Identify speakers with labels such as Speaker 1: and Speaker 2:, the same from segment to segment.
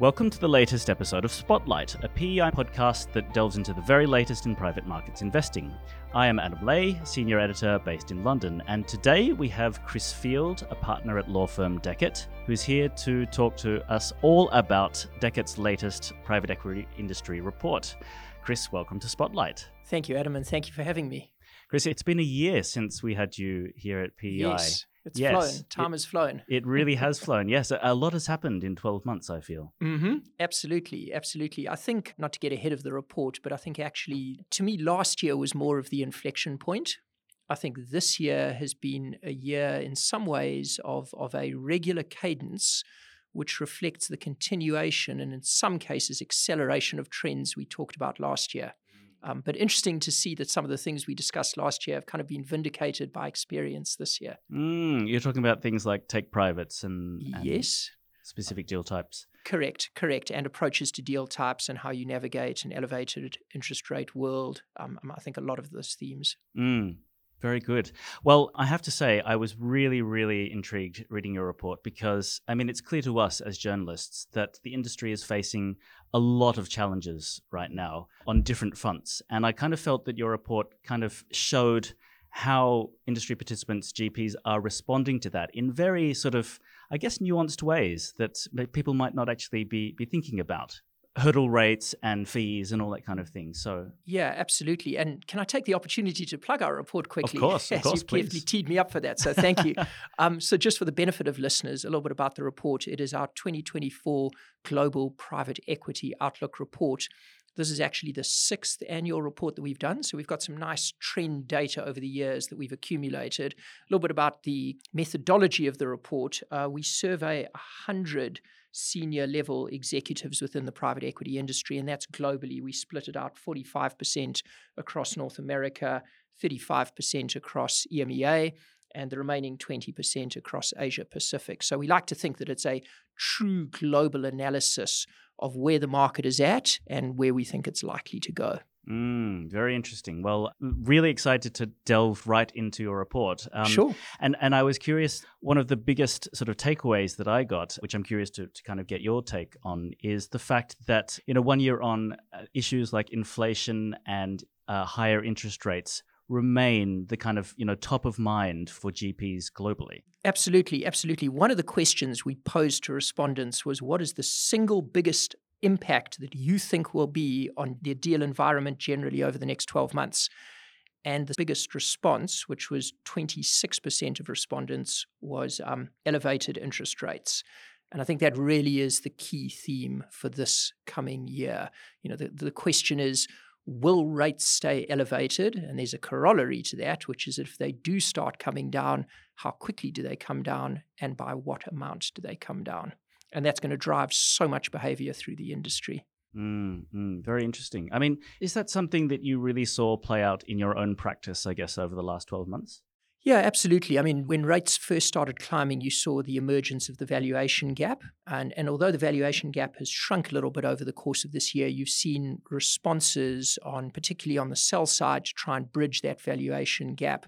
Speaker 1: Welcome to the latest episode of Spotlight, a PEI podcast that delves into the very latest in private markets investing. I am Adam Le, senior editor based in London, and today we have Chris Field, a partner at law firm Dechert, who's here to talk to us all about Dechert's latest private equity industry report. Chris, welcome to Spotlight.
Speaker 2: Thank you, Adam, and thank you for having me.
Speaker 1: Chris, it's been a year since we had you here at PEI.
Speaker 2: Yes. It's yes, flown. Time it, has flown.
Speaker 1: It really has flown. Yes, a, a, lot has happened in 12 months, I feel.
Speaker 2: Mm-hmm. Absolutely. Absolutely. I think, not to get ahead of the report, but I think actually, to me, last year was more of the inflection point. I think this year has been a year, in some ways, of, of a regular cadence which reflects the continuation and, in some cases, acceleration of trends we talked about last year. Um, but interesting to see that some of the things we discussed last year have kind of been vindicated by experience this year.
Speaker 1: Mm, you're talking about things like take privates and, and
Speaker 2: yes,
Speaker 1: specific deal types.
Speaker 2: Correct, correct, and approaches to deal types and how you navigate an elevated interest rate world. Um, I think a lot of those themes.
Speaker 1: Mm. Very good. Well, I have to say, I was really, really intrigued reading your report because, I mean, it's clear to us as journalists that the industry is facing a lot of challenges right now on different fronts. And I kind of felt that your report kind of showed how industry participants, GPs, are responding to that in very sort of, I guess, nuanced ways that people might not actually be, be thinking about hurdle rates and fees and all that kind of thing. So
Speaker 2: yeah, absolutely. And can I take the opportunity to plug our report quickly?
Speaker 1: Of course, of course,
Speaker 2: you carefully teed me up for that. So thank you. um, so just for the benefit of listeners, a little bit about the report. It is our 2024 Global Private Equity Outlook Report. This is actually the sixth annual report that we've done. So we've got some nice trend data over the years that we've accumulated. A little bit about the methodology of the report. Uh, we survey 100 senior level executives within the private equity industry, and that's globally. We split it out 45% across North America, 35% across EMEA, and the remaining 20% across Asia Pacific. So we like to think that it's a true global analysis of where the market is at and where we think it's likely to go.
Speaker 1: Mm, very interesting. Well, really excited to delve right into your report.
Speaker 2: Um, sure.
Speaker 1: And and I was curious. One of the biggest sort of takeaways that I got, which I'm curious to, to kind of get your take on, is the fact that you know one year on, uh, issues like inflation and uh, higher interest rates remain the kind of you know top of mind for GPs globally.
Speaker 2: Absolutely, absolutely. One of the questions we posed to respondents was, "What is the single biggest impact that you think will be on the deal environment generally over the next 12 months? And the biggest response, which was 26% of respondents, was um, elevated interest rates. And I think that really is the key theme for this coming year. You know, the, the question is, will rates stay elevated? And there's a corollary to that, which is if they do start coming down, how quickly do they come down and by what amount do they come down? And that's going to drive so much behavior through the industry.
Speaker 1: Mm, mm, very interesting. I mean, is that something that you really saw play out in your own practice, I guess, over the last 12 months?
Speaker 2: Yeah, absolutely. I mean, when rates first started climbing, you saw the emergence of the valuation gap. And, and although the valuation gap has shrunk a little bit over the course of this year, you've seen responses on, particularly on the sell side, to try and bridge that valuation gap.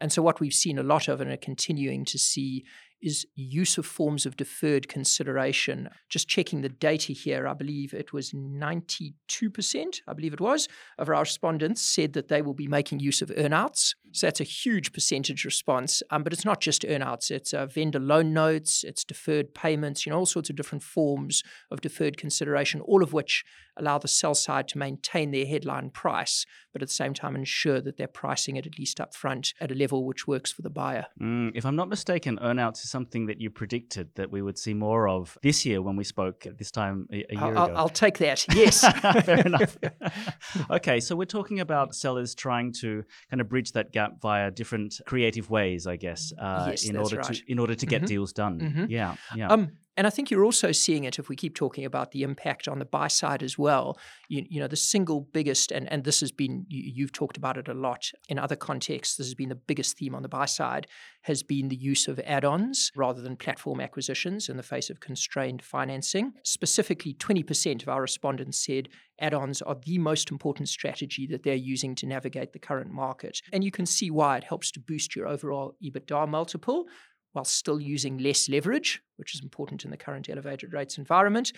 Speaker 2: And so, what we've seen a lot of and are continuing to see is use of forms of deferred consideration. Just checking the data here, I believe it was 92%, I believe it was, of our respondents said that they will be making use of earnouts. So that's a huge percentage response. Um, but it's not just earnouts, it's uh, vendor loan notes, it's deferred payments, you know, all sorts of different forms of deferred consideration, all of which allow the sell side to maintain their headline price, but at the same time ensure that they're pricing it at least up front at a level which works for the buyer.
Speaker 1: Mm, if I'm not mistaken, earnouts is something that you predicted that we would see more of this year when we spoke at this time a, a year
Speaker 2: I'll,
Speaker 1: ago.
Speaker 2: I'll take that. Yes.
Speaker 1: Fair enough. okay, so we're talking about sellers trying to kind of bridge that gap via different creative ways, I guess,
Speaker 2: uh, yes,
Speaker 1: in order
Speaker 2: right.
Speaker 1: to in order to get mm-hmm. deals done.
Speaker 2: Mm-hmm.
Speaker 1: Yeah, yeah.
Speaker 2: Um, and I think you're also seeing it if we keep talking about the impact on the buy side as well. You, you know, the single biggest, and, and this has been, you, have talked about it a lot in other contexts, this has been the biggest theme on the buy side, has been the use of add ons rather than platform acquisitions in the face of constrained financing. Specifically, 20% of our respondents said add ons are the most important strategy that they're using to navigate the current market. And you can see why it helps to boost your overall EBITDA multiple while still using less leverage, which is important in the current elevated rates environment.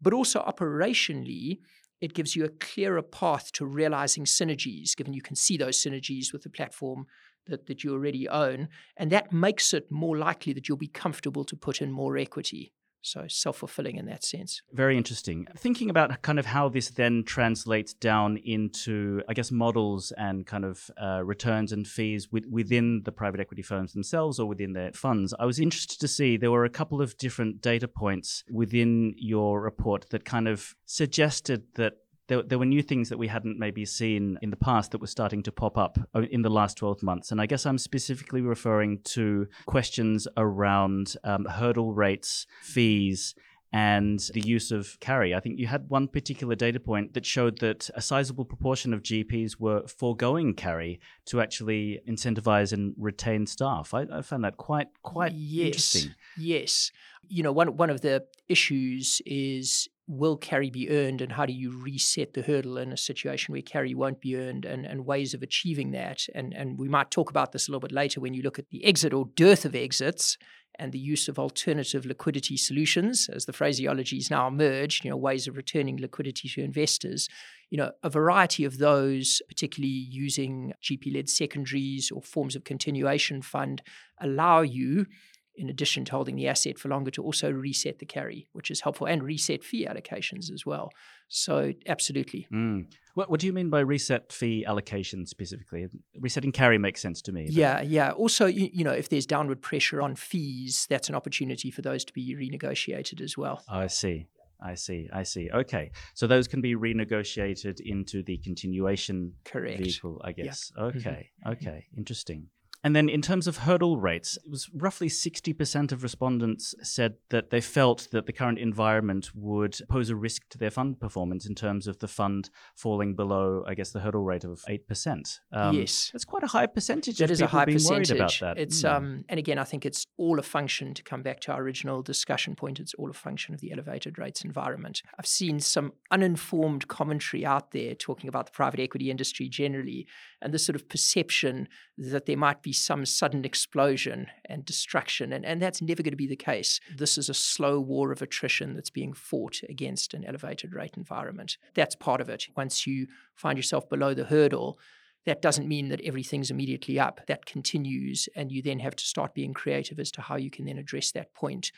Speaker 2: but also operationally, it gives you a clearer path to realizing synergies, given you can see those synergies with the platform that, that you already own. And that makes it more likely that you'll be comfortable to put in more equity. So self fulfilling in that sense.
Speaker 1: Very interesting. Thinking about kind of how this then translates down into, I guess, models and kind of uh, returns and fees with, within the private equity firms themselves or within their funds. I was interested to see there were a couple of different data points within your report that kind of suggested that there, there were new things that we hadn't maybe seen in the past that were starting to pop up uh, in the last 12 months. And I guess I'm specifically referring to questions around um, hurdle rates, fees, and the use of carry. I think you had one particular data point that showed that a sizable proportion of GPs were foregoing carry to actually incentivize and retain staff. I, I found that quite quite
Speaker 2: yes,
Speaker 1: interesting.
Speaker 2: Yes, you know one one of the issues is will carry be earned and how do you reset the hurdle in a situation where carry won't be earned and, and ways of achieving that. And and we might talk about this a little bit later when you look at the exit or dearth of exits and the use of alternative liquidity solutions. As the phraseology is now emerged you know ways of returning liquidity to investors you know a variety of those particularly using gp led secondaries or forms of continuation fund allow you in addition to holding the asset for longer, to also reset the carry, which is helpful, and reset fee allocations as well. So, absolutely.
Speaker 1: Mm. What, what do you mean by reset fee allocation specifically? Resetting carry makes sense to me.
Speaker 2: But... Yeah, yeah. Also, you, you, know, if there's downward pressure on fees, that's an opportunity for those to be renegotiated as well.
Speaker 1: Oh, I see. I see. I see. Okay. So those can be renegotiated into the continuation
Speaker 2: Correct.
Speaker 1: vehicle, I guess. Yeah. Okay. Mm-hmm. Okay. Interesting. And then in terms of hurdle rates, it was roughly 60% of respondents said that they felt that the current environment would pose a risk to their fund performance in terms of the fund falling below, I guess, the hurdle rate of 8%.
Speaker 2: Um, yes.
Speaker 1: That's quite a high percentage
Speaker 2: that
Speaker 1: of
Speaker 2: people a high
Speaker 1: being
Speaker 2: percentage.
Speaker 1: worried about that.
Speaker 2: It's, mm. um, and again, I think it's all a function, to come back to our original discussion point, it's all a function of the elevated rates environment. I've seen some uninformed commentary out there talking about the private equity industry generally and this sort of perception that there might be some sudden explosion and destruction. And, and that's never going to be the case. This is a slow war of attrition that's being fought against an elevated rate environment. That's part of it. Once you find yourself below the hurdle, that doesn't mean that everything's immediately up. That continues, and you then have to start being creative as to how you can then address that point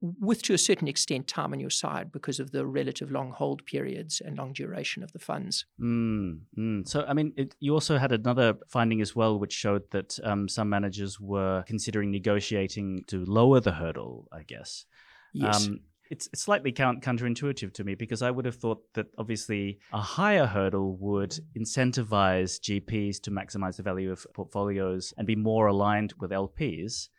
Speaker 2: with to a certain extent time on your side because of the relative long hold periods and long duration of the funds.
Speaker 1: Mm, mm. So, I mean, it, you also had another finding as well, which showed that um, some managers were considering negotiating to lower the hurdle, I guess.
Speaker 2: Yes. Um,
Speaker 1: it's, it's slightly counterintuitive to me because I would have thought that obviously a higher hurdle would incentivize GPs to maximize the value of portfolios and be more aligned with LPs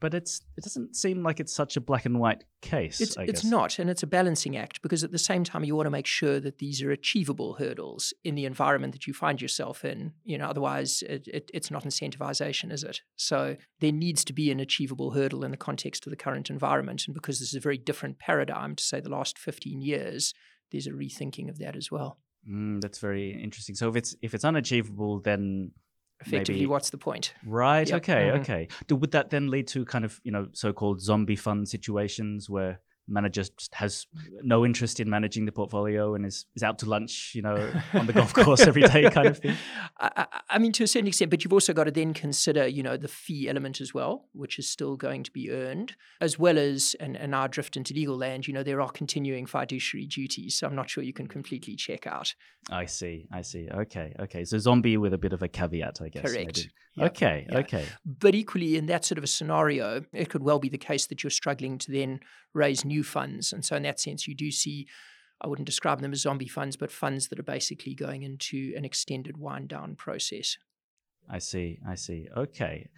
Speaker 1: but it's it doesn't seem like it's such a black and white case.
Speaker 2: It's, it's not, and it's a balancing act because at the same time you want to make sure that these are achievable hurdles in the environment that you find yourself in. You know, otherwise it, it, it's not incentivization, is it? So there needs to be an achievable hurdle in the context of the current environment, and because this is a very different paradigm to say the last fifteen years, there's a rethinking of that as well.
Speaker 1: Mm, that's very interesting. So if it's if it's unachievable, then
Speaker 2: effectively
Speaker 1: maybe.
Speaker 2: what's the point
Speaker 1: right
Speaker 2: yep.
Speaker 1: okay mm-hmm. okay would that then lead to kind of you know so-called zombie fund situations where manager just has no interest in managing the portfolio and is, is out to lunch, you know, on the golf course every day kind of thing?
Speaker 2: I, I, mean, to a certain extent, but you've also got to then consider, you know, the fee element as well, which is still going to be earned, as well as, and, and our drift into legal land, you know, there are continuing fiduciary duties. So I'm not sure you can completely check out.
Speaker 1: I see. I see. Okay. Okay. So zombie with a bit of a caveat, I guess.
Speaker 2: Correct.
Speaker 1: Yep. Okay. Yeah. Okay.
Speaker 2: But equally, in that sort of a scenario, it could well be the case that you're struggling to then raise new funds. And so, in that sense, you do see, I wouldn't describe them as zombie funds, but funds that are basically going into an extended wind down process.
Speaker 1: I see. I see. Okay.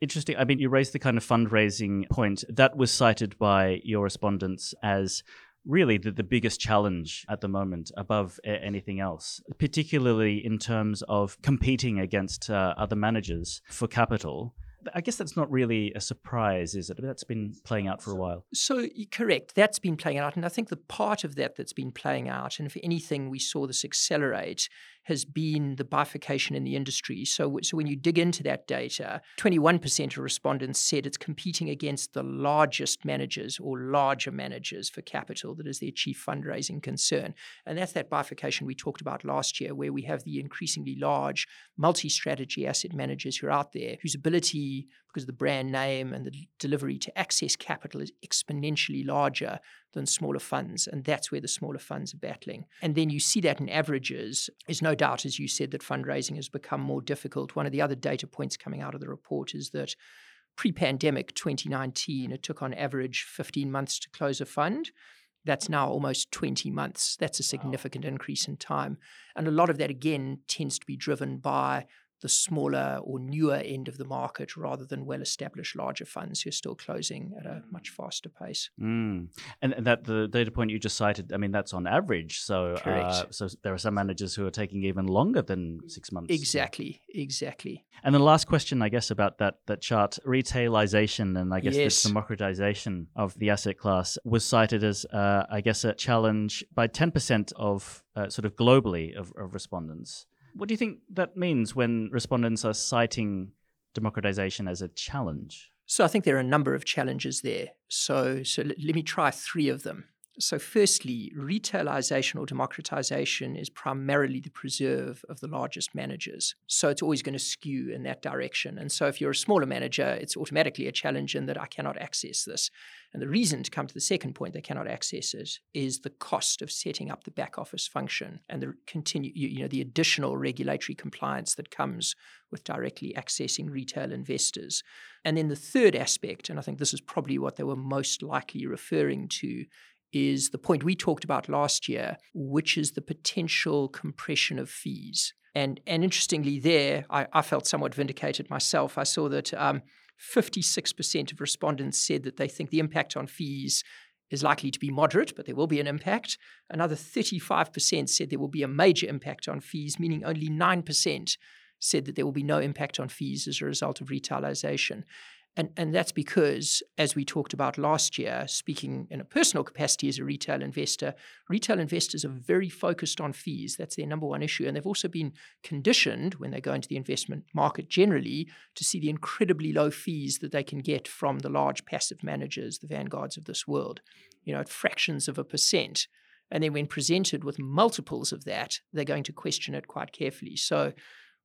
Speaker 1: Interesting. I mean, you raised the kind of fundraising point that was cited by your respondents as really the, the biggest challenge at the moment above anything else, particularly in terms of competing against uh, other managers for capital I guess that's not really a surprise, is it? That's been playing out for a while.
Speaker 2: So, correct. That's been playing out. And I think the part of that that's been playing out, and if anything, we saw this accelerate, has been the bifurcation in the industry. So, so when you dig into that data, 21% of respondents said it's competing against the largest managers or larger managers for capital that is their chief fundraising concern. And that's that bifurcation we talked about last year, where we have the increasingly large multi strategy asset managers who are out there whose ability, because the brand name and the delivery to access capital, is exponentially larger than smaller funds. And that's where the smaller funds are battling. And then you see that in averages. There's no doubt, as you said, that fundraising has become more difficult. One of the other data points coming out of the report is that pre pandemic 2019, it took on average 15 months to close a fund. That's now almost 20 months. That's a significant wow. increase in time. And a lot of that, again, tends to be driven by the smaller or newer end of the market rather than well established larger funds who are still closing at a much faster pace.
Speaker 1: Mm. And, that the data point you just cited, I mean, that's on average. So, uh, so there are some managers who are taking even longer than six months.
Speaker 2: Exactly, exactly.
Speaker 1: And the last question, I guess, about that that chart, retailization and I guess yes. the democratization of the asset class was cited as, uh, I guess, a challenge by 10% of uh, sort of globally of, of respondents. What do you think that means when respondents are citing democratization as a challenge?
Speaker 2: So I think there are a number of challenges there. So, so let, let me try three of them. So, firstly, retailization or democratization is primarily the preserve of the largest managers. So, it's always going to skew in that direction. And so, if you're a smaller manager, it's automatically a challenge in that I cannot access this. And the reason to come to the second point they cannot access it is the cost of setting up the back office function and the continue, you know, the additional regulatory compliance that comes with directly accessing retail investors. And then the third aspect, and I think this is probably what they were most likely referring to, is the point we talked about last year, which is the potential compression of fees. And, and interestingly, there, I, I felt somewhat vindicated myself. I saw that um, 56% of respondents said that they think the impact on fees is likely to be moderate, but there will be an impact. Another 35% said there will be a major impact on fees, meaning only 9% said that there will be no impact on fees as a result of retailization. And, and that's because, as we talked about last year, speaking in a personal capacity as a retail investor, retail investors are very focused on fees. That's their number one issue. And they've also been conditioned when they go into the investment market generally to see the incredibly low fees that they can get from the large passive managers, the vanguards of this world, you know, at fractions of a percent. And then when presented with multiples of that, they're going to question it quite carefully. So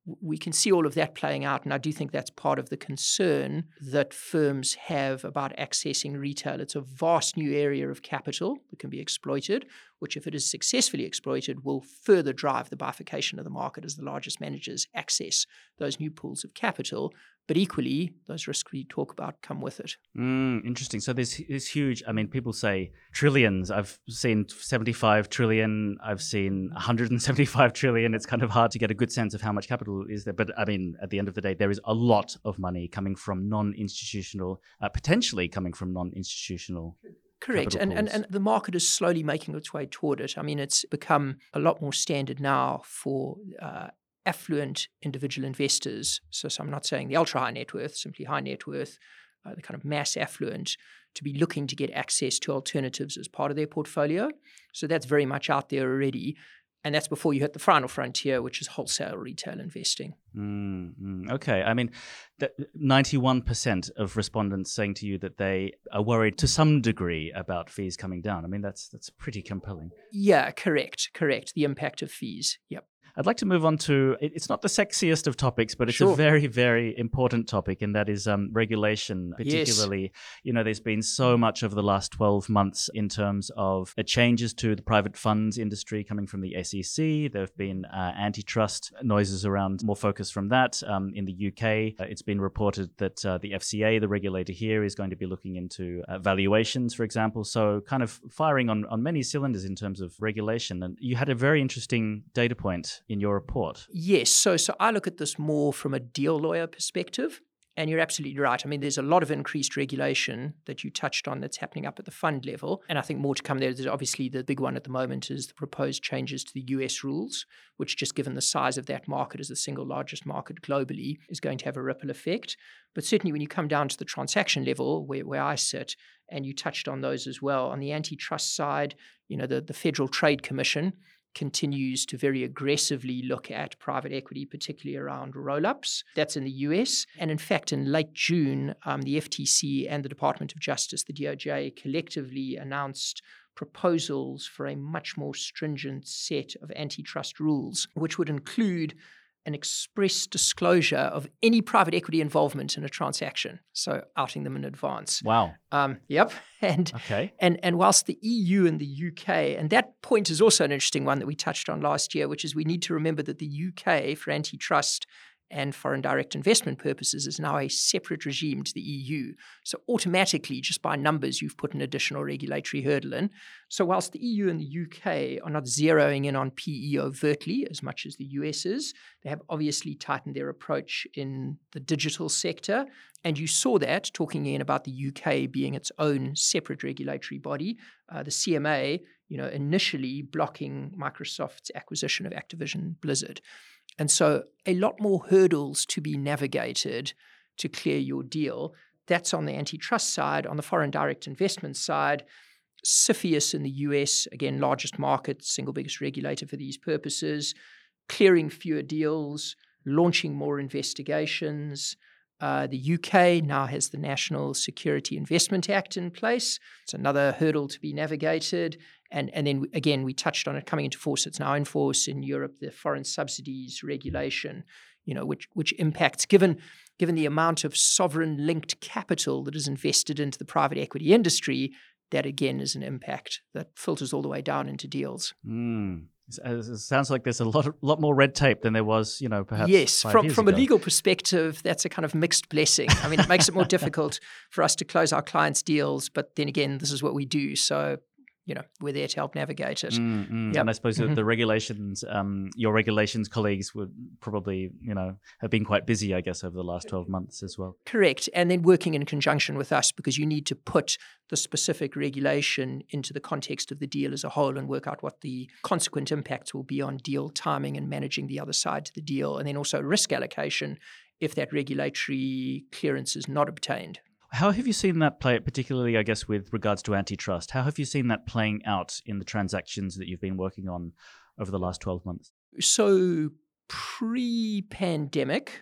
Speaker 2: we can see all of that playing out. And I do think that's part of the concern that firms have about accessing retail. It's a vast new area of capital that can be exploited, which, if it is successfully exploited, will further drive the bifurcation of the market as the largest managers access those new pools of capital. But equally, those risks we talk about come with it.
Speaker 1: Mm, interesting. So there's this huge. I mean, people say trillions. I've seen 75 trillion. I've seen 175 trillion. It's kind of hard to get a good sense of how much capital is there. But I mean, at the end of the day, there is a lot of money coming from non-institutional, uh, potentially coming from non-institutional
Speaker 2: Correct. And, and, and the market is slowly making its way toward it. I mean, it's become a lot more standard now for uh, affluent individual investors. So, so, I'm not saying the ultra high net worth, simply high net worth, uh, the kind of mass affluent, to be looking to get access to alternatives as part of their portfolio. So that's very much out there already. And that's before you hit the final frontier, which is wholesale retail investing.
Speaker 1: Mm, okay. I mean, 91% of respondents saying to you that they are worried to some degree about fees coming down. I mean, that's that's pretty compelling.
Speaker 2: Yeah, correct. Correct. The impact of fees. Yep.
Speaker 1: I'd like to move on to it's not the sexiest of topics, but it's sure. a very, very important topic, and that is um, regulation. Particularly, yes. you know, there's been so much over the last 12 months in terms of uh, changes to the private funds industry coming from the SEC. There have been uh, antitrust noises around more focus from that. Um, in the UK, uh, it's been reported that uh, the FCA, the regulator here, is going to be looking into uh, valuations, for example. So, kind of firing on, on many cylinders in terms of regulation. And you had a very interesting data point in your report.
Speaker 2: Yes. So, so I look at this more from a deal lawyer perspective. And you're absolutely right. I mean, there's a lot of increased regulation that you touched on that's happening up at the fund level. And I think more to come there. There's obviously the big one at the moment is the proposed changes to the US rules, which, just given the size of that market as the single largest market globally, is going to have a ripple effect. But certainly when you come down to the transaction level, where, where I sit, and you touched on those as well, on the antitrust side, you know, the, the Federal Trade Commission continues to very aggressively look at private equity, particularly around roll ups. That's in the US. And in fact, in late June, um, the FTC and the Department of Justice, the DOJ, collectively announced proposals for a much more stringent set of antitrust rules, which would include an express disclosure of any private equity involvement in a transaction. So outing them in advance.
Speaker 1: Wow.
Speaker 2: Um, yep. And
Speaker 1: okay.
Speaker 2: And and whilst the EU and the UK, and that point is also an interesting one that we touched on last year, which is we need to remember that the UK for antitrust and foreign direct investment purposes is now a separate regime to the EU. So automatically, just by numbers, you've put an additional regulatory hurdle in. So whilst the EU and the UK are not zeroing in on PE overtly as much as the US is, they have obviously tightened their approach in the digital sector. And you saw that talking in about the UK being its own separate regulatory body, uh, the CMA, you know, initially blocking Microsoft's acquisition of Activision Blizzard. And so, a lot more hurdles to be navigated to clear your deal. That's on the antitrust side. On the foreign direct investment side, CFIUS in the US, again, largest market, single biggest regulator for these purposes, clearing fewer deals, launching more investigations. Uh, the UK now has the National Security Investment Act in place. It's another hurdle to be navigated. And, and then again, we touched on it coming into force. It's now in force in Europe, the foreign subsidies regulation, you know, which which impacts given given the amount of sovereign linked capital that is invested into the private equity industry, that again is an impact that filters all the way down into deals.
Speaker 1: Mm. It sounds like there's a lot, of, lot more red tape than there was, you know, perhaps.
Speaker 2: Yes, from from
Speaker 1: ago.
Speaker 2: a legal perspective, that's a kind of mixed blessing. I mean, it makes it more difficult for us to close our clients' deals, but then again, this is what we do. So you know we're there to help navigate it.
Speaker 1: Mm, mm. Yep. And I suppose mm-hmm. the regulations, um, your regulations colleagues would probably you know have been quite busy, I guess, over the last twelve months as well.
Speaker 2: Correct, and then working in conjunction with us because you need to put the specific regulation into the context of the deal as a whole and work out what the consequent impacts will be on deal timing and managing the other side to the deal, and then also risk allocation if that regulatory clearance is not obtained.
Speaker 1: How have you seen that play, particularly, I guess, with regards to antitrust? How have you seen that playing out in the transactions that you've been working on over the last 12 months?
Speaker 2: So, pre pandemic,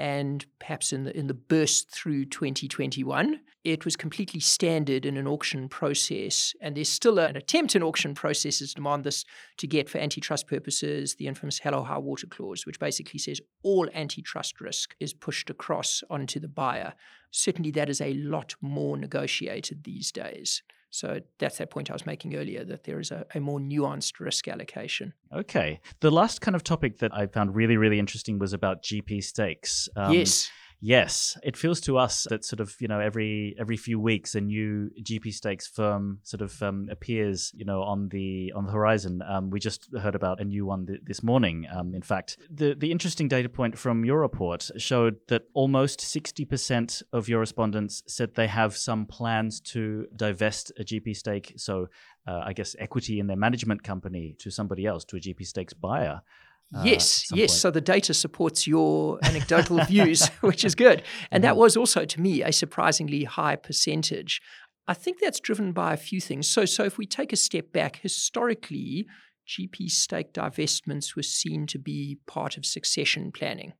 Speaker 2: and perhaps in the in the burst through 2021, it was completely standard in an auction process. And there's still an attempt in auction processes to demand this to get for antitrust purposes the infamous Hell or High Water clause, which basically says all antitrust risk is pushed across onto the buyer. Certainly, that is a lot more negotiated these days. So that's that point I was making earlier that there is a, a, more nuanced risk allocation.
Speaker 1: Okay. The last kind of topic that I found really, really interesting was about GP stakes.
Speaker 2: Um, yes.
Speaker 1: Yes, it feels to us that sort of you know every every few weeks a new GP stakes firm sort of um, appears you know on the on the horizon. Um, we just heard about a new one th- this morning. Um, in fact, the the interesting data point from your report showed that almost sixty percent of your respondents said they have some plans to divest a GP stake. So uh, I guess equity in their management company to somebody else, to a GP stakes buyer.
Speaker 2: Uh, yes, yes. Point. So the data supports your anecdotal views, which is good. And that mm-hmm. was also, to me, a surprisingly high percentage. I think that's driven by a few things. So, so if we take a step back, historically, GP stake divestments were seen to be part of succession planning.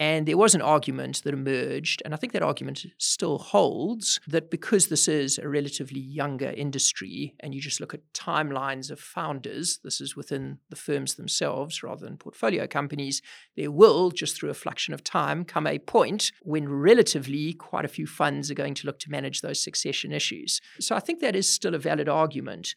Speaker 2: And there was an argument that emerged, and I think that argument still holds, that because this is a relatively younger industry, and you just look at timelines of founders, this is within the firms themselves rather than portfolio companies, there will, just through effluxion of time, come a point when relatively quite a few funds are going to look to manage those succession issues. So I think that is still a valid argument.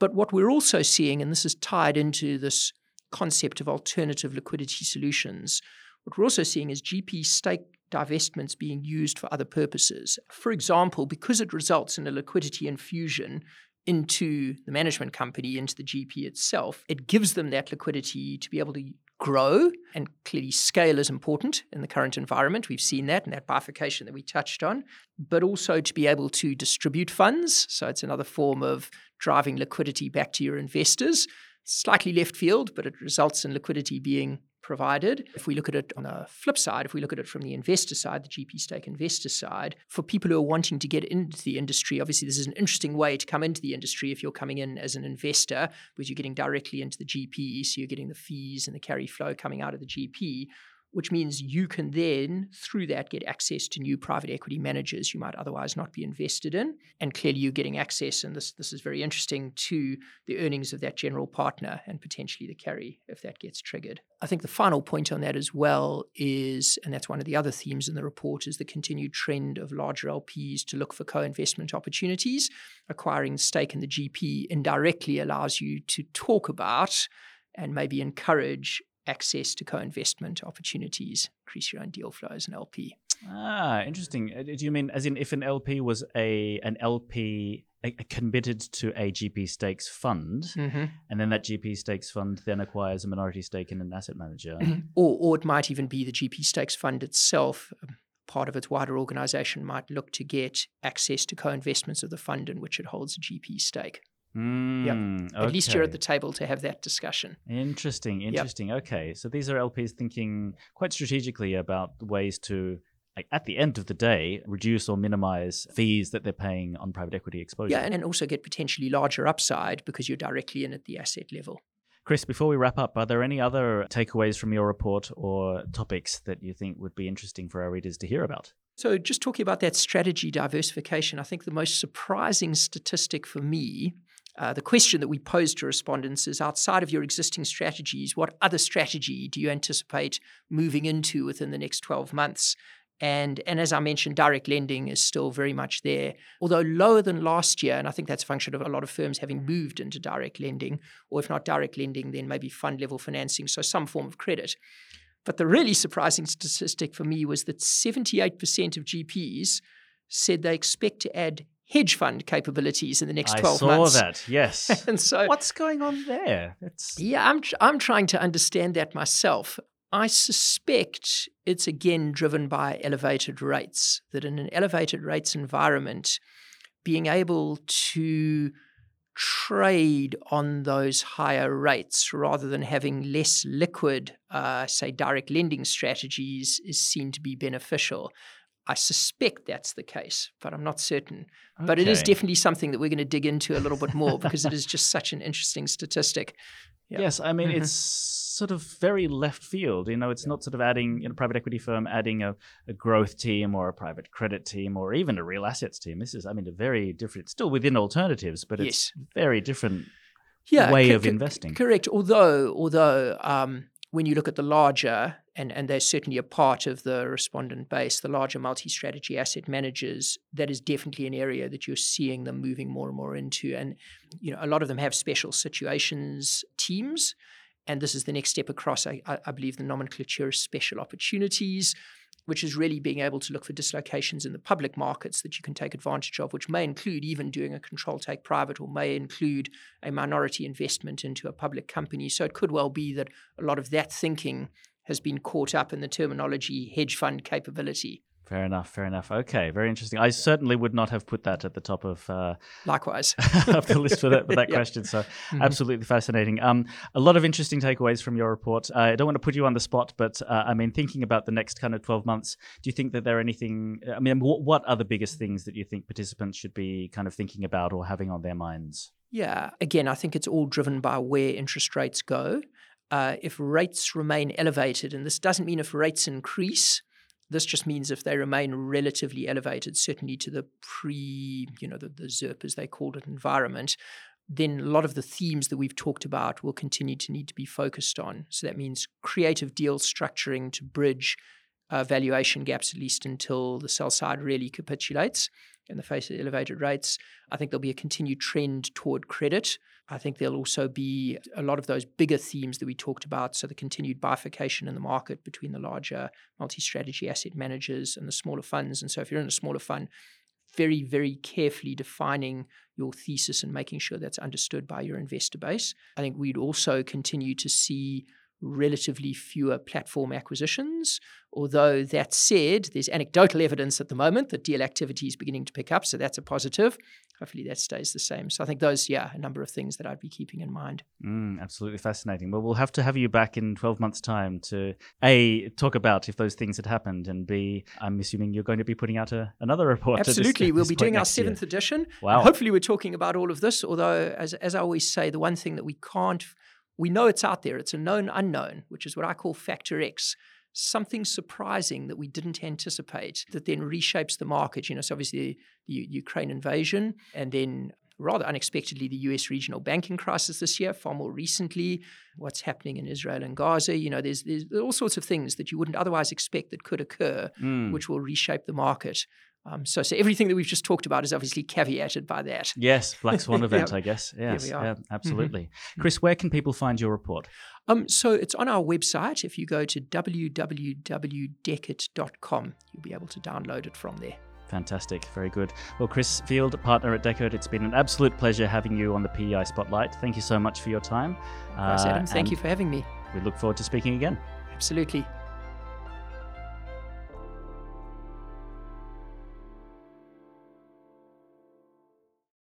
Speaker 2: But what we're also seeing, and this is tied into this concept of alternative liquidity solutions, what we're also seeing is GP stake divestments being used for other purposes. For example, because it results in a liquidity infusion into the management company, into the GP itself, it gives them that liquidity to be able to grow. And clearly, scale is important in the current environment. We've seen that in that bifurcation that we touched on, but also to be able to distribute funds. So it's another form of driving liquidity back to your investors. Slightly left field, but it results in liquidity being provided. If we look at it on the flip side, if we look at it from the investor side, the GP stake investor side, for people who are wanting to get into the industry, obviously this is an interesting way to come into the industry if you're coming in as an investor because you're getting directly into the GP, so you're getting the fees and the carry flow coming out of the GP which means you can then, through that, get access to new private equity managers you might otherwise not be invested in. And clearly, you're getting access, and this, this is very interesting, to the earnings of that general partner and potentially the carry if that gets triggered. I think the final point on that as well is, and that's one of the other themes in the report, is the continued trend of larger LPs to look for co investment opportunities. Acquiring stake in the GP indirectly allows you to talk about and maybe encourage access to co-investment opportunities, increase your own deal flow as an LP.
Speaker 1: Ah, interesting. Uh, do you mean as in if an LP was a an LP a, committed to a GP stakes fund, mm-hmm. and then that GP stakes fund then acquires a minority stake in an asset manager,
Speaker 2: or or it might even be the GP stakes fund itself. Um, part of its wider organization might look to get access to co-investments of the fund in which it holds a GP stake.
Speaker 1: Mm,
Speaker 2: yep. At least you're at the table to have that discussion.
Speaker 1: Interesting, interesting. Yep. Okay, so these are LPs thinking quite strategically about ways to, like, at the end of the day, reduce or minimize fees that they're paying on private equity exposure.
Speaker 2: Yeah, and also get potentially larger upside because you're directly in at the asset level.
Speaker 1: Chris, before we wrap up, are there any other takeaways from your report or topics that you think would be interesting for our readers to hear about?
Speaker 2: So, just talking about that strategy diversification, I think the most surprising statistic for me uh, the question that we pose to respondents is outside of your existing strategies, what other strategy do you anticipate moving into within the next 12 months? And, and as I mentioned, direct lending is still very much there, although lower than last year. And I think that's a function of a lot of firms having moved into direct lending, or if not direct lending, then maybe fund level financing, so some form of credit. But the really surprising statistic for me was that 78% of GPs said they expect to add hedge fund capabilities in the next 12
Speaker 1: months.
Speaker 2: I
Speaker 1: saw that, yes. and so what's going on there?
Speaker 2: It's... Yeah, I'm, I'm trying to understand that myself. I suspect it's again driven by elevated rates, that in an elevated rates environment, being able to trade on those higher rates rather than having less liquid, uh, say, direct lending strategies is seen to be beneficial. I suspect that's the case, but I'm not certain. Okay. But it is definitely something that we're going to dig into a little bit more because it is just such an interesting statistic.
Speaker 1: Yes, I mean, mm-hmm. it's sort of very left field. You know, it's not sort of adding in a private equity firm, adding a, a, growth team or a private credit team or even a real assets team. This is, I mean, a very different, still within alternatives, but it's yes. very different yeah, way of investing.
Speaker 2: Correct. Although, although, um, when you look at the larger, and, and they're certainly a part of the respondent base, the larger multi strategy asset managers, that is definitely an area that you're seeing them moving more and more into. And you know, a lot of them have special situations teams. And this is the next step across, I, I believe, the nomenclature is special opportunities which is really being able to look for dislocations in the public markets that you can take advantage of, which may include even doing a control take private or may include a minority investment into a public company. So it could well be that a lot of that thinking has been caught up in the terminology hedge fund capability.
Speaker 1: Fair enough. Fair enough. Okay, very interesting. I certainly would not have put that at the top of uh,
Speaker 2: likewise
Speaker 1: of the list for that, for that question. So, mm-hmm. absolutely fascinating. Um, a lot of interesting takeaways from your report. Uh, I don't want to put you on the spot, but uh, I mean, thinking about the next kind of twelve months, do you think that there are anything? I mean, what, what are the biggest things that you think participants should be kind of thinking about or having on their minds?
Speaker 2: Yeah, again, I think it's all driven by where interest rates go. Uh, if rates remain elevated, and this doesn't mean if rates increase this just means if they remain relatively elevated, certainly to the pre, you know, the, the ZIRP as they called it environment, then a lot of the themes that we've talked about will continue to need to be focused on. So that means creative deal structuring to bridge uh, valuation gaps, at least until the sell side really capitulates in the face of elevated rates. I think there'll be a continued trend toward credit. I think there'll also be a lot of those bigger themes that we talked about. So, the continued bifurcation in the market between the larger multi strategy asset managers and the smaller funds. And so, if you're in a smaller fund, very, very carefully defining your thesis and making sure that's understood by your investor base. I think we'd also continue to see relatively fewer platform acquisitions. Although that said, there's anecdotal evidence at the moment that deal activity is beginning to pick up, so that's a positive. Hopefully that stays the same. So I think those, yeah, a number of things that I'd be keeping in mind.
Speaker 1: Mm, absolutely fascinating. Well, we'll have to have you back in 12 months' time to A, talk about if those things had happened, and B, I'm assuming you're going to be putting out a, another report.
Speaker 2: Absolutely.
Speaker 1: This,
Speaker 2: we'll be doing our seventh
Speaker 1: year.
Speaker 2: edition.
Speaker 1: Wow.
Speaker 2: hopefully we're talking about all of this, although, as, as I always say, the one thing that we can't we know it's out there. It's a known unknown, which is what I call factor X. Something surprising that we didn't anticipate that then reshapes the market. You know, so obviously the, the Ukraine invasion, and then rather unexpectedly the US regional banking crisis this year, far more recently, what's happening in Israel and Gaza. You know, there's, there's all sorts of things that you wouldn't otherwise expect that could occur,
Speaker 1: Mm.
Speaker 2: which will reshape the market. Um, so, so everything that we've just talked about is obviously caveated by that.
Speaker 1: Yes, Black Swan
Speaker 2: Yeah.
Speaker 1: event, I guess. Yes,
Speaker 2: we are. Mm-hmm.
Speaker 1: yeah, absolutely. Chris, where can people find your report?
Speaker 2: Um, so it's on our website. If you go to www.dechert.com, you'll be able to download it from there.
Speaker 1: Fantastic, very good. Well, Chris Field, partner at Dechert, it's been an absolute pleasure having you on the PEI Spotlight. Thank you so much for your time.
Speaker 2: Thanks,
Speaker 1: Uh,
Speaker 2: Thank you for having me.
Speaker 1: We look forward to speaking again.
Speaker 2: Absolutely.